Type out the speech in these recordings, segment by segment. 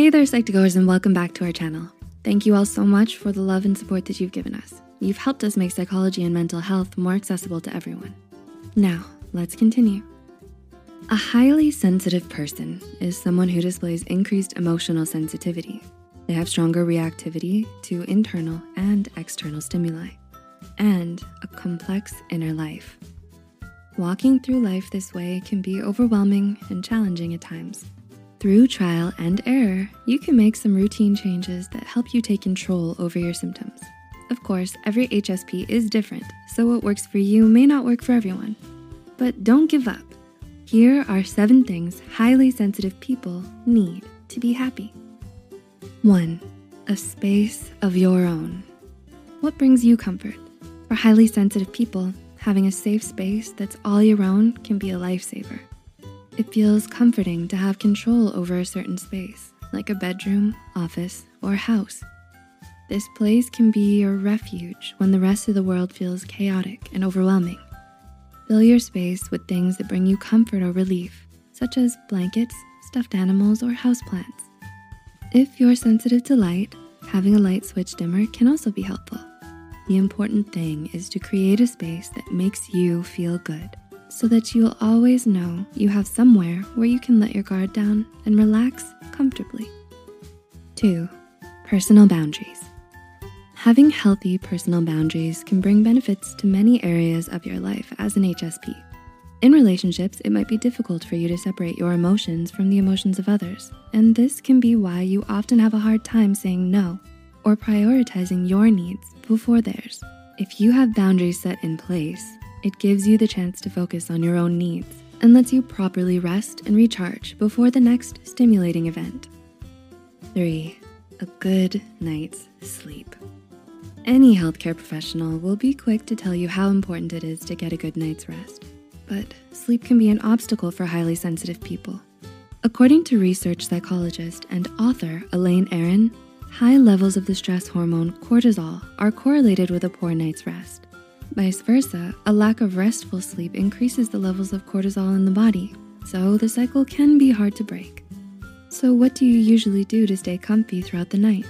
Hey there, Psych2Goers, and welcome back to our channel. Thank you all so much for the love and support that you've given us. You've helped us make psychology and mental health more accessible to everyone. Now, let's continue. A highly sensitive person is someone who displays increased emotional sensitivity. They have stronger reactivity to internal and external stimuli, and a complex inner life. Walking through life this way can be overwhelming and challenging at times. Through trial and error, you can make some routine changes that help you take control over your symptoms. Of course, every HSP is different, so what works for you may not work for everyone. But don't give up. Here are seven things highly sensitive people need to be happy. One, a space of your own. What brings you comfort? For highly sensitive people, having a safe space that's all your own can be a lifesaver. It feels comforting to have control over a certain space, like a bedroom, office, or house. This place can be your refuge when the rest of the world feels chaotic and overwhelming. Fill your space with things that bring you comfort or relief, such as blankets, stuffed animals, or houseplants. If you're sensitive to light, having a light switch dimmer can also be helpful. The important thing is to create a space that makes you feel good so that you'll always know you have somewhere where you can let your guard down and relax comfortably. Two, personal boundaries. Having healthy personal boundaries can bring benefits to many areas of your life as an HSP. In relationships, it might be difficult for you to separate your emotions from the emotions of others, and this can be why you often have a hard time saying no or prioritizing your needs before theirs. If you have boundaries set in place, it gives you the chance to focus on your own needs and lets you properly rest and recharge before the next stimulating event. Three, a good night's sleep. Any healthcare professional will be quick to tell you how important it is to get a good night's rest, but sleep can be an obstacle for highly sensitive people. According to research psychologist and author Elaine Aron, high levels of the stress hormone cortisol are correlated with a poor night's rest. Vice versa, a lack of restful sleep increases the levels of cortisol in the body, so the cycle can be hard to break. So what do you usually do to stay comfy throughout the night?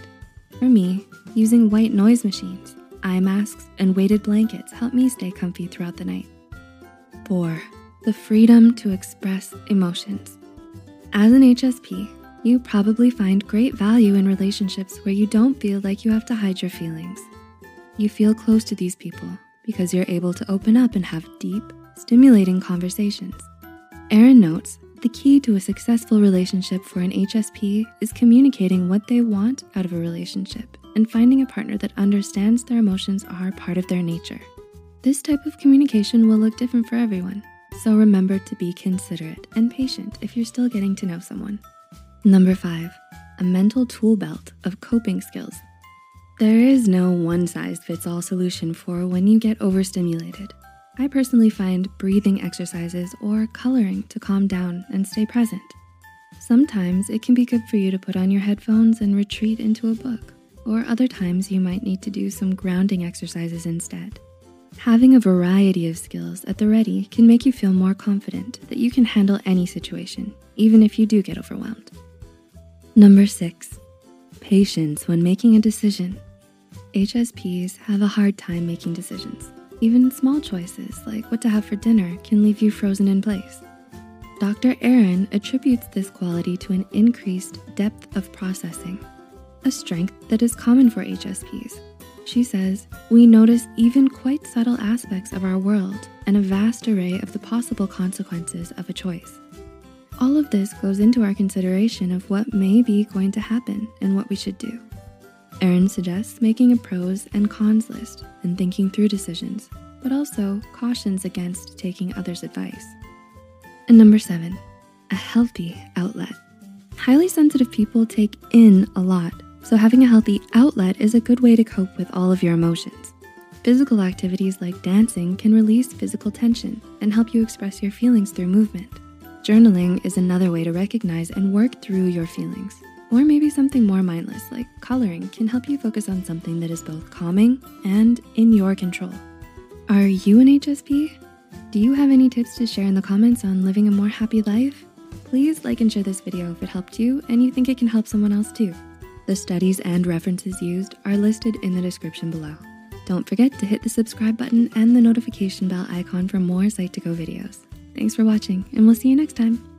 For me, using white noise machines, eye masks, and weighted blankets help me stay comfy throughout the night. Four, the freedom to express emotions. As an HSP, you probably find great value in relationships where you don't feel like you have to hide your feelings. You feel close to these people because you're able to open up and have deep, stimulating conversations. Aron notes, the key to a successful relationship for an HSP is communicating what they want out of a relationship and finding a partner that understands their emotions are part of their nature. This type of communication will look different for everyone, so remember to be considerate and patient if you're still getting to know someone. Number five, a mental tool belt of coping skills. There is no one size fits all solution for when you get overstimulated. I personally find breathing exercises or coloring to calm down and stay present. Sometimes it can be good for you to put on your headphones and retreat into a book, or other times you might need to do some grounding exercises instead. Having a variety of skills at the ready can make you feel more confident that you can handle any situation, even if you do get overwhelmed. Number six, patience when making a decision. HSPs have a hard time making decisions. Even small choices like what to have for dinner can leave you frozen in place. Dr. Aron attributes this quality to an increased depth of processing, a strength that is common for HSPs. She says, we notice even quite subtle aspects of our world and a vast array of the possible consequences of a choice. All of this goes into our consideration of what may be going to happen and what we should do. Aron suggests making a pros and cons list and thinking through decisions, but also cautions against taking others' advice. And number seven, a healthy outlet. Highly sensitive people take in a lot, so having a healthy outlet is a good way to cope with all of your emotions. Physical activities like dancing can release physical tension and help you express your feelings through movement. Journaling is another way to recognize and work through your feelings. Or maybe something more mindless like coloring can help you focus on something that is both calming and in your control. Are you an HSP? Do you have any tips to share in the comments on living a more happy life? Please like and share this video if it helped you and you think it can help someone else too. The studies and references used are listed in the description below. Don't forget to hit the subscribe button and the notification bell icon for more Psych2Go videos. Thanks for watching and we'll see you next time.